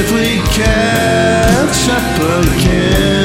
if we catch up again.